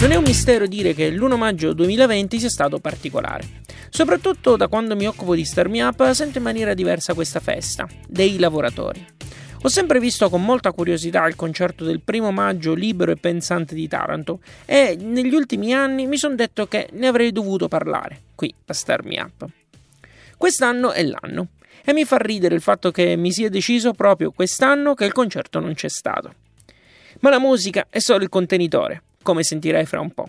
Non è un mistero dire che l'1 maggio 2020 sia stato particolare. Soprattutto da quando mi occupo di Star Me Up sento in maniera diversa questa festa, dei lavoratori. Ho sempre visto con molta curiosità il concerto del primo maggio libero e pensante di Taranto e negli ultimi anni mi sono detto che ne avrei dovuto parlare qui a Star Me Up. Quest'anno è l'anno e mi fa ridere il fatto che mi sia deciso proprio quest'anno che il concerto non c'è stato. Ma la musica è solo il contenitore, come sentirai fra un po'.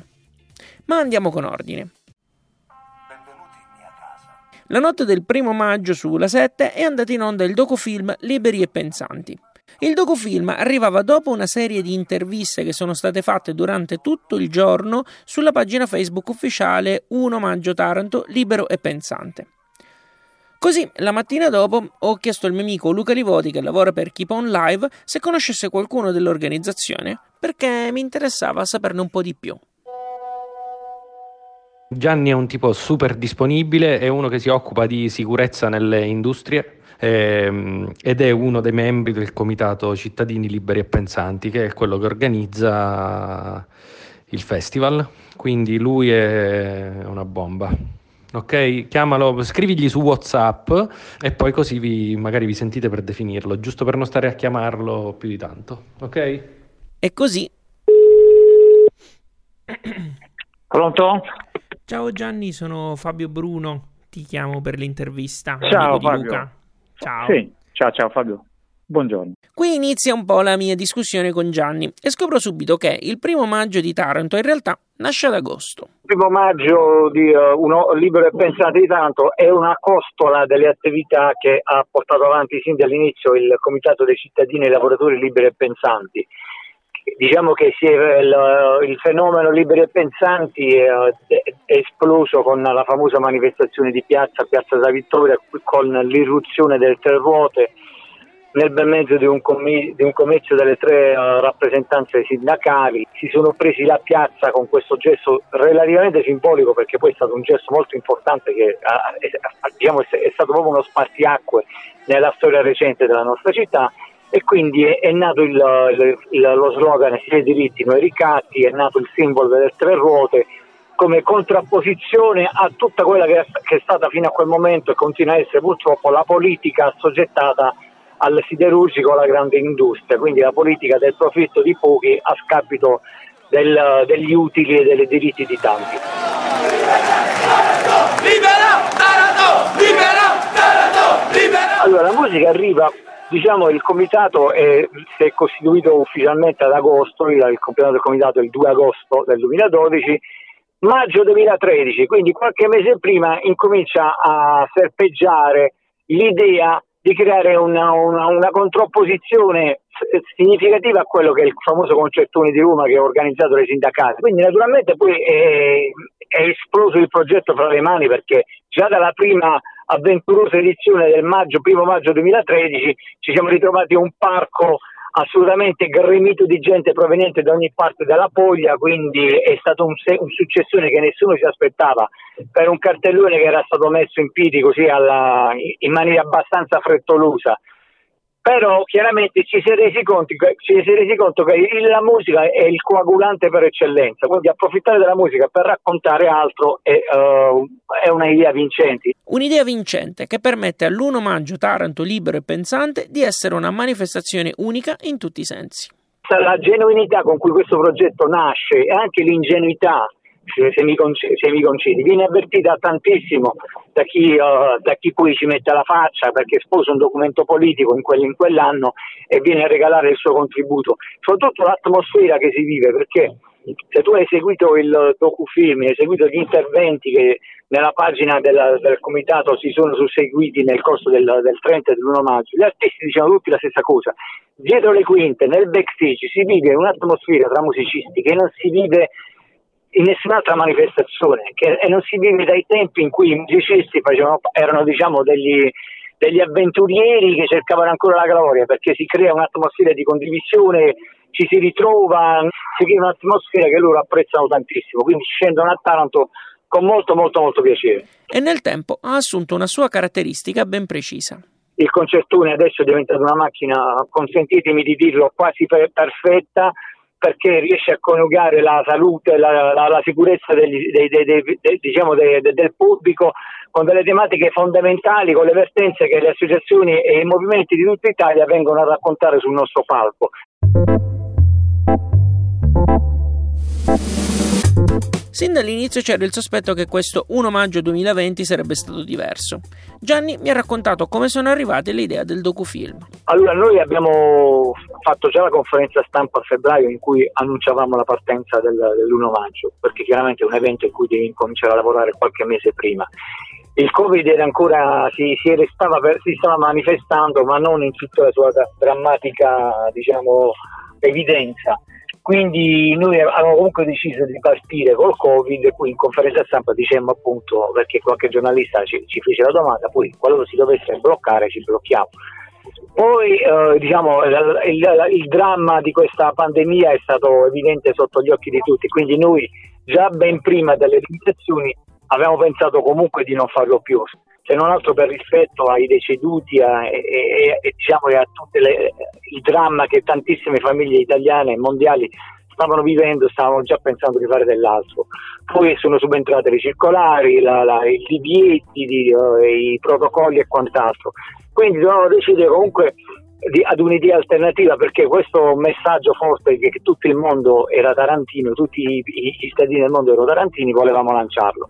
Ma andiamo con ordine. La notte del primo maggio sulla 7 è andato in onda il docufilm Liberi e Pensanti. Il docufilm arrivava dopo una serie di interviste che sono state fatte durante tutto il giorno sulla pagina Facebook ufficiale 1 maggio Taranto Libero e Pensante. Così, la mattina dopo, ho chiesto al mio amico Luca Livoti, che lavora per Keep On Live, se conoscesse qualcuno dell'organizzazione, perché mi interessava saperne un po' di più. Gianni è un tipo super disponibile, è uno che si occupa di sicurezza nelle industrie ehm, ed è uno dei membri del comitato Cittadini Liberi e Pensanti, che è quello che organizza il festival. Quindi lui è una bomba. Ok, chiamalo, scrivigli su WhatsApp e poi così vi, magari vi sentite per definirlo, giusto per non stare a chiamarlo più di tanto. Ok? E così. Pronto? Ciao Gianni, sono Fabio Bruno, ti chiamo per l'intervista. Ciao Fabio. Luca. Ciao. Sì, ciao ciao Fabio. Buongiorno. Qui inizia un po' la mia discussione con Gianni e scopro subito che il primo maggio di Taranto in realtà nasce ad agosto. Il primo maggio di uh, uno libero e pensante di tanto è una costola delle attività che ha portato avanti sin dall'inizio il Comitato dei cittadini e lavoratori liberi e pensanti. Diciamo che è, il, il, fenomeno liberi e pensanti è, è, è, esploso con la famosa manifestazione di piazza, Piazza della Vittoria, con l'irruzione delle tre ruote nel bel mezzo di un, commi- di un comizio delle tre uh, rappresentanze sindacali, si sono presi la piazza con questo gesto relativamente simbolico perché poi è stato un gesto molto importante che uh, è, diciamo, è, stato proprio uno spartiacque nella storia recente della nostra città. E quindi è, è nato il, il, lo slogan sia i diritti noi ricatti, è nato il simbolo delle tre ruote come contrapposizione a tutta quella che è, che è stata fino a quel momento e continua a essere purtroppo la politica assoggettata al siderurgico, alla grande industria, quindi la politica del profitto di pochi a scapito del, degli utili e dei diritti di tanti. Libera! Libera Taranto! Libera! Allora, la musica arriva diciamo il comitato è, si è costituito ufficialmente ad agosto, il, comitato del comitato è il 2 agosto del 2012, maggio 2013, quindi qualche mese prima incomincia a serpeggiare l'idea di creare una, una, una contrapposizione significativa a quello che è il famoso concertone di Roma che ha organizzato le sindacati. Quindi naturalmente poi è, è, esploso il progetto fra le mani perché già dalla prima avventurosa edizione del maggio, primo maggio 2013 ci siamo ritrovati un parco assolutamente gremito di gente proveniente da ogni parte della Puglia, quindi è stato un, un successione che nessuno si aspettava. Per un cartellone che era stato messo in piedi così alla, in maniera abbastanza frettolosa però chiaramente ci si, è resi conto, ci si è resi conto che la musica è il coagulante per eccellenza, quindi approfittare della musica per raccontare altro è, uh, è un'idea vincente. Un'idea vincente che permette all'1 maggio Taranto libero e pensante di essere una manifestazione unica in tutti i sensi. La genuinità con cui questo progetto nasce e anche l'ingenuità se mi, concedi, se mi concedi, viene avvertita tantissimo da chi, uh, da chi, poi ci mette la faccia perché sposa un documento politico in, quel, in, quell'anno e viene a regalare il suo contributo, soprattutto l'atmosfera che si vive perché se tu hai seguito il docufilm, hai seguito gli interventi che nella pagina della, del comitato si sono susseguiti nel corso del, del 30 e dell'1 maggio, gli artisti dicevano tutti la stessa cosa. Dietro le quinte, nel backstage, si vive un'atmosfera tra musicisti che non si vive in nessun'altra manifestazione che, e non si vive dai tempi in cui i musicisti facevano, erano diciamo degli, degli avventurieri che cercavano ancora la gloria perché si crea un'atmosfera di condivisione, ci si ritrova, si crea un'atmosfera che loro apprezzano tantissimo, quindi scendono a Taranto con molto molto molto piacere. E nel tempo ha assunto una sua caratteristica ben precisa. Il concertone adesso è diventato una macchina, consentitemi di dirlo, quasi per- perfetta perché riesce a coniugare la salute, la, la, la sicurezza degli, dei, dei, dei, diciamo del pubblico con delle tematiche fondamentali, con le vertenze che le associazioni e i movimenti di tutta Italia vengono a raccontare sul nostro palco. Sin dall'inizio c'era il sospetto che questo 1 maggio 2020 sarebbe stato diverso. Gianni mi ha raccontato come sono arrivate le idee del docufilm. Allora, noi abbiamo fatto già la conferenza stampa a febbraio in cui annunciavamo la partenza del, dell'1 maggio, perché chiaramente è un evento in cui devi incominciare a lavorare qualche mese prima. Il Covid era ancora, si, si, stava, si stava manifestando, ma non in tutta la sua drammatica diciamo, evidenza quindi noi avevamo comunque deciso di partire col Covid poi in conferenza stampa dicemmo appunto, perché qualche giornalista ci, ci fece la domanda, poi qualora si dovesse bloccare ci blocchiamo. Poi eh, diciamo, il, il, il, dramma di questa pandemia è stato evidente sotto gli occhi di tutti, quindi noi già ben prima delle limitazioni avevamo pensato comunque di non farlo più se non altro per rispetto ai deceduti a, e, e, e, diciamo, a tutto il dramma che tantissime famiglie italiane e mondiali stavano vivendo, stavano già pensando di fare dell'altro. Poi sono subentrate le circolari, la, la, i divieti, di, uh, i protocolli e quant'altro. Quindi dovevamo decidere comunque di, ad un'idea alternativa perché questo messaggio forte che, che tutto il mondo era tarantino, tutti i, i cittadini del mondo erano tarantini, volevamo lanciarlo.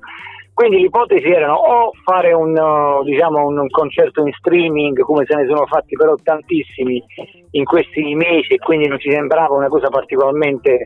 Quindi le ipotesi erano o fare un, uh, diciamo, un, concerto in streaming, come se ne sono fatti però tantissimi in questi mesi e quindi non ci sembrava una cosa particolarmente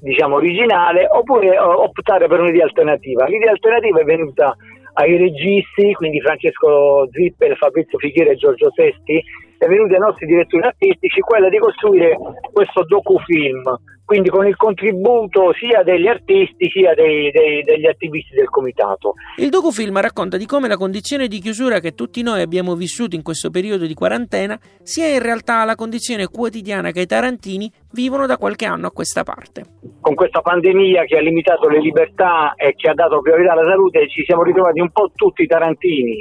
diciamo, originale, oppure uh, optare per un'idea alternativa. L'idea alternativa è venuta ai registi, quindi Francesco Zippel, Fabrizio Fichiere e Giorgio Sesti, è venuta ai nostri direttori artistici quella di costruire questo docufilm quindi con il contributo sia degli artisti sia dei, dei, degli attivisti del comitato. Il docufilm racconta di come la condizione di chiusura che tutti noi abbiamo vissuto in questo periodo di quarantena sia in realtà la condizione quotidiana che i tarantini vivono da qualche anno a questa parte. Con questa pandemia che ha limitato le libertà e che ha dato priorità alla salute ci siamo ritrovati un po' tutti tarantini,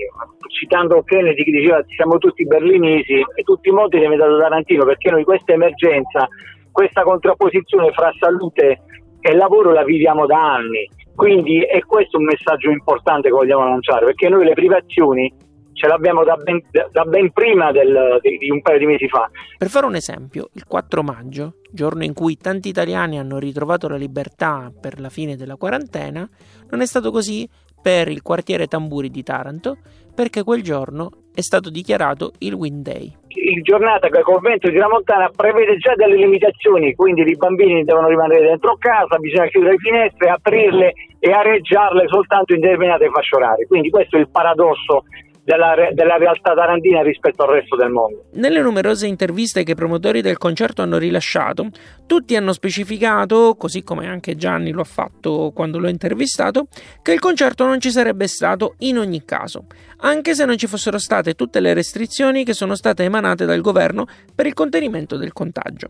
citando Kennedy che diceva siamo tutti berlinesi e tutti i modi è diventato tarantino perché noi questa emergenza questa contrapposizione fra salute e lavoro la viviamo da anni. Quindi è questo un messaggio importante che vogliamo lanciare, perché noi le privazioni ce l'abbiamo da ben, da ben prima del, di, di un paio di mesi fa. Per fare un esempio, il 4 maggio, giorno in cui tanti italiani hanno ritrovato la libertà per la fine della quarantena, non è stato così per il quartiere Tamburi di Taranto, perché quel giorno è stato dichiarato il Wind Day. Il giornata che il convento di Tramontana prevede già delle limitazioni, quindi i bambini devono rimanere dentro casa, bisogna chiudere le finestre, aprirle e areggiarle soltanto in determinate fasce orarie. Quindi questo è il paradosso della, della, realtà tarantina rispetto al resto del mondo. Nelle numerose interviste che i promotori del concerto hanno rilasciato, tutti hanno specificato, così come anche Gianni lo ha fatto quando l'ho intervistato, che il concerto non ci sarebbe stato in ogni caso, anche se non ci fossero state tutte le restrizioni che sono state emanate dal governo per il contenimento del contagio.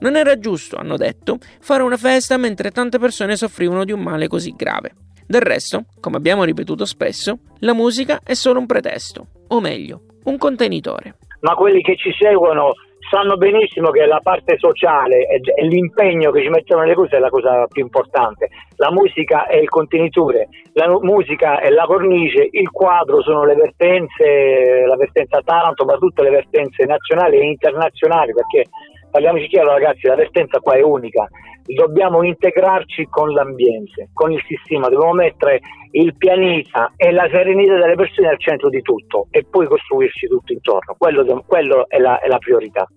Non era giusto, hanno detto, fare una festa mentre tante persone soffrivano di un male così grave. Del resto, come abbiamo ripetuto spesso, la musica è solo un pretesto, o meglio, un contenitore. Ma quelli che ci seguono sanno benissimo che la parte sociale e l'impegno che ci mettono nelle cose è la cosa più importante. La musica è il contenitore, la musica è la cornice, il quadro sono le vertenze, la vertenza Taranto, ma tutte le vertenze nazionali e internazionali, perché parliamoci chiaro ragazzi, la vertenza qua è unica, dobbiamo integrarci con l'ambiente, con il sistema, dobbiamo mettere il pianeta e la serenità delle persone al centro di tutto e poi costruirci tutto intorno, quello, quello è, la, è la priorità.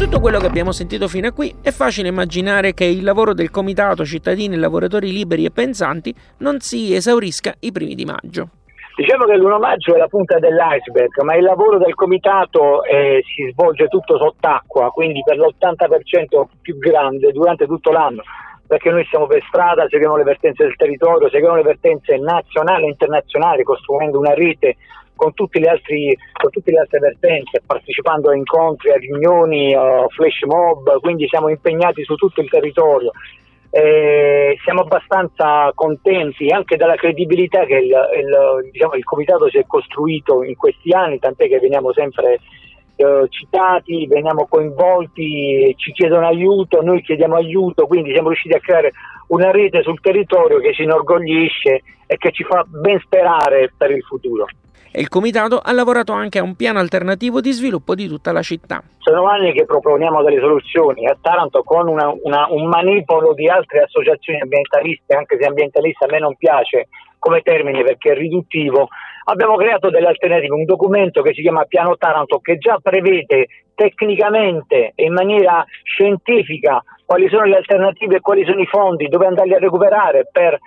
Tutto quello che abbiamo sentito fino a qui, è facile immaginare che il lavoro del Comitato Cittadini e Lavoratori Liberi e Pensanti non si esaurisca i primi di maggio. Diciamo che l'1 maggio è la punta dell'iceberg, ma il lavoro del comitato eh, si svolge tutto sott'acqua, quindi per l'80% più grande durante tutto l'anno, perché noi siamo per strada, seguiamo le vertenze del territorio, seguiamo le vertenze nazionali e internazionali, costruendo una rete con, altri, con tutte le altre vertenze, partecipando a incontri, a riunioni, a flash mob, quindi siamo impegnati su tutto il territorio. Eh, siamo abbastanza contenti anche della credibilità che il, il, diciamo, il, comitato si è costruito in questi anni, tant'è che veniamo sempre eh, citati, veniamo coinvolti, ci chiedono aiuto, noi chiediamo aiuto, quindi siamo riusciti a creare una rete sul territorio che ci inorgoglisce e che ci fa ben sperare per il futuro e il comitato ha lavorato anche a un piano alternativo di sviluppo di tutta la città. Sono anni che proponiamo delle soluzioni a Taranto con una, una, un manipolo di altre associazioni ambientaliste, anche se ambientalista a me non piace come termine perché è riduttivo, abbiamo creato delle alternative, un documento che si chiama Piano Taranto che già prevede tecnicamente e in maniera scientifica quali sono le alternative e quali sono i fondi, dove andarli a recuperare per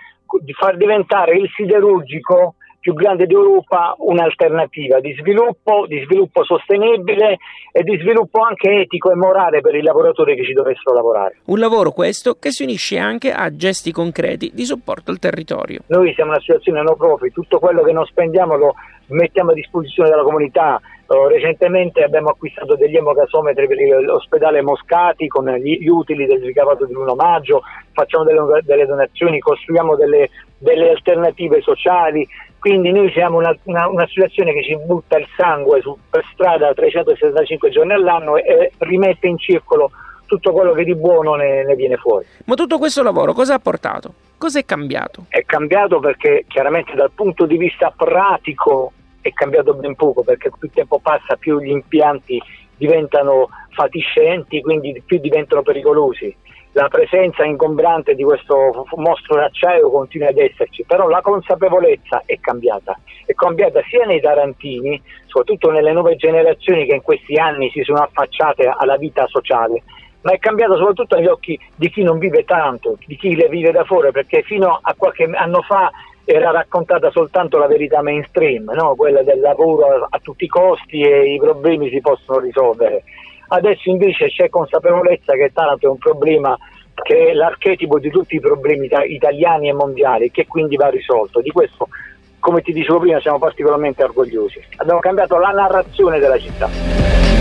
far diventare il siderurgico più grande d'Europa un'alternativa di sviluppo, di sviluppo sostenibile e di sviluppo anche etico e morale per i lavoratori che ci dovessero lavorare. Un lavoro questo che si unisce anche a gesti concreti di supporto al territorio. Noi siamo una situazione no profit, tutto quello che non spendiamo lo mettiamo a disposizione della comunità. Uh, recentemente abbiamo acquistato degli emogasometri per l'ospedale Moscati con gli, gli utili del ricavato di 1 maggio, facciamo delle, delle donazioni, costruiamo delle, delle alternative sociali, quindi noi siamo una, una, una, situazione che ci butta il sangue su, per strada 365 giorni all'anno e rimette in circolo tutto quello che di buono ne, ne viene fuori. Ma tutto questo lavoro cosa ha portato? Cosa è cambiato? È cambiato perché chiaramente dal punto di vista pratico è cambiato ben poco perché più tempo passa più gli impianti diventano fatiscenti, quindi più diventano pericolosi la presenza ingombrante di questo mostro d'acciaio continua ad esserci, però la consapevolezza è cambiata, è cambiata sia nei tarantini, soprattutto nelle nuove generazioni che in questi anni si sono affacciate alla vita sociale, ma è cambiata soprattutto negli occhi di chi non vive tanto, di chi le vive da fuori, perché fino a qualche anno fa era raccontata soltanto la verità mainstream, no? quella del lavoro a tutti i costi e i problemi si possono risolvere Adesso invece c'è consapevolezza che Taranto è un problema che è l'archetipo di tutti i problemi italiani e mondiali, che quindi va risolto. Di questo, come ti dicevo prima, siamo particolarmente orgogliosi. Abbiamo cambiato la narrazione della città.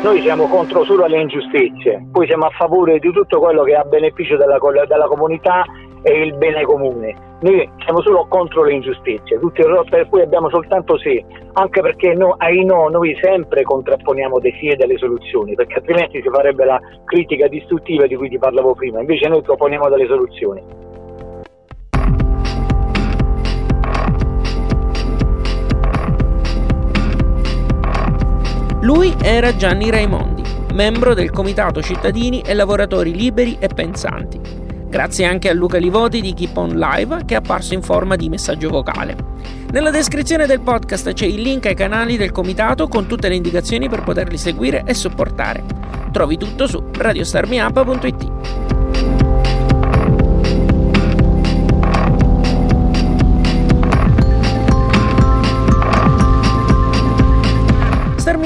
Noi siamo contro solo le ingiustizie, poi siamo a favore di tutto quello che è a beneficio della, della comunità e il bene comune. Noi siamo solo contro le ingiustizie, tutti, per cui abbiamo soltanto sì, anche perché no, ai no noi sempre contrapponiamo dei sì e delle soluzioni, perché altrimenti si farebbe la critica distruttiva di cui ti parlavo prima, invece noi proponiamo delle soluzioni. Lui era Gianni Raimondi, membro del Comitato Cittadini e Lavoratori Liberi e Pensanti. Grazie anche a Luca Livoti di Keep On Live che è apparso in forma di messaggio vocale. Nella descrizione del podcast c'è il link ai canali del comitato con tutte le indicazioni per poterli seguire e supportare. Trovi tutto su radiostarmiup.it.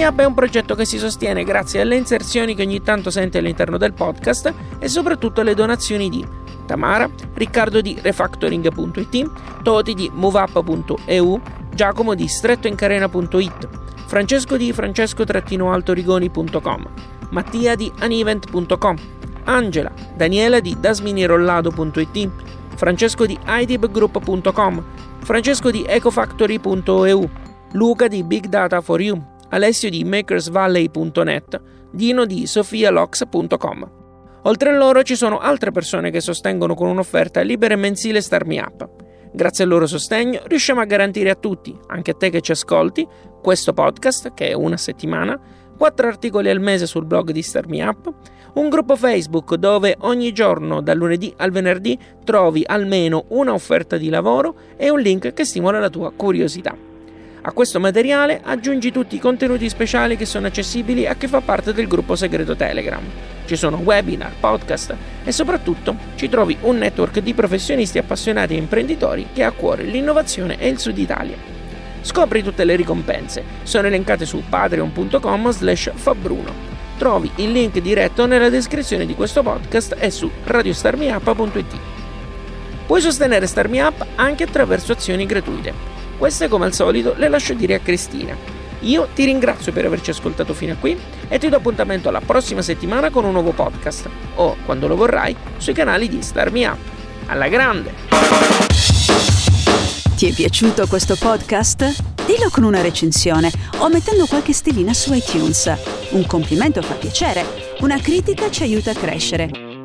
Up è un progetto che si sostiene grazie alle inserzioni che ogni tanto sente all'interno del podcast e soprattutto alle donazioni di Tamara, Riccardo di refactoring.it, Toti di moveup.eu, Giacomo di strettoincarena.it, Francesco di francesco-altorigoni.com, Mattia di anevent.com, Angela, Daniela di dasminirollado.it, Francesco di idibgroup.com, Francesco di ecofactory.eu, Luca di Big Data for You, Alessio di makersvalley.net, Dino di sofialox.com. Oltre a loro ci sono altre persone che sostengono con un'offerta libera e mensile Starmi Up. Grazie al loro sostegno riusciamo a garantire a tutti, anche a te che ci ascolti, questo podcast, che è una settimana, quattro articoli al mese sul blog di Starmi Up, un gruppo Facebook dove ogni giorno dal lunedì al venerdì trovi almeno una offerta di lavoro e un link che stimola la tua curiosità. A questo materiale aggiungi tutti i contenuti speciali che sono accessibili a chi fa parte del gruppo segreto Telegram. Ci sono webinar, podcast e soprattutto ci trovi un network di professionisti appassionati e imprenditori che ha a cuore l'innovazione e il Sud Italia. Scopri tutte le ricompense, sono elencate su patreon.com slash fabbruno trovi il link diretto nella descrizione di questo podcast e su radiostarmiup.it. Puoi sostenere Starmi Up anche attraverso azioni gratuite. Queste come al solito le lascio dire a Cristina. Io ti ringrazio per averci ascoltato fino a qui e ti do appuntamento alla prossima settimana con un nuovo podcast o, quando lo vorrai, sui canali di Starmi Up. Alla grande! Ti è piaciuto questo podcast? Dillo con una recensione o mettendo qualche stellina su iTunes. Un complimento fa piacere, una critica ci aiuta a crescere.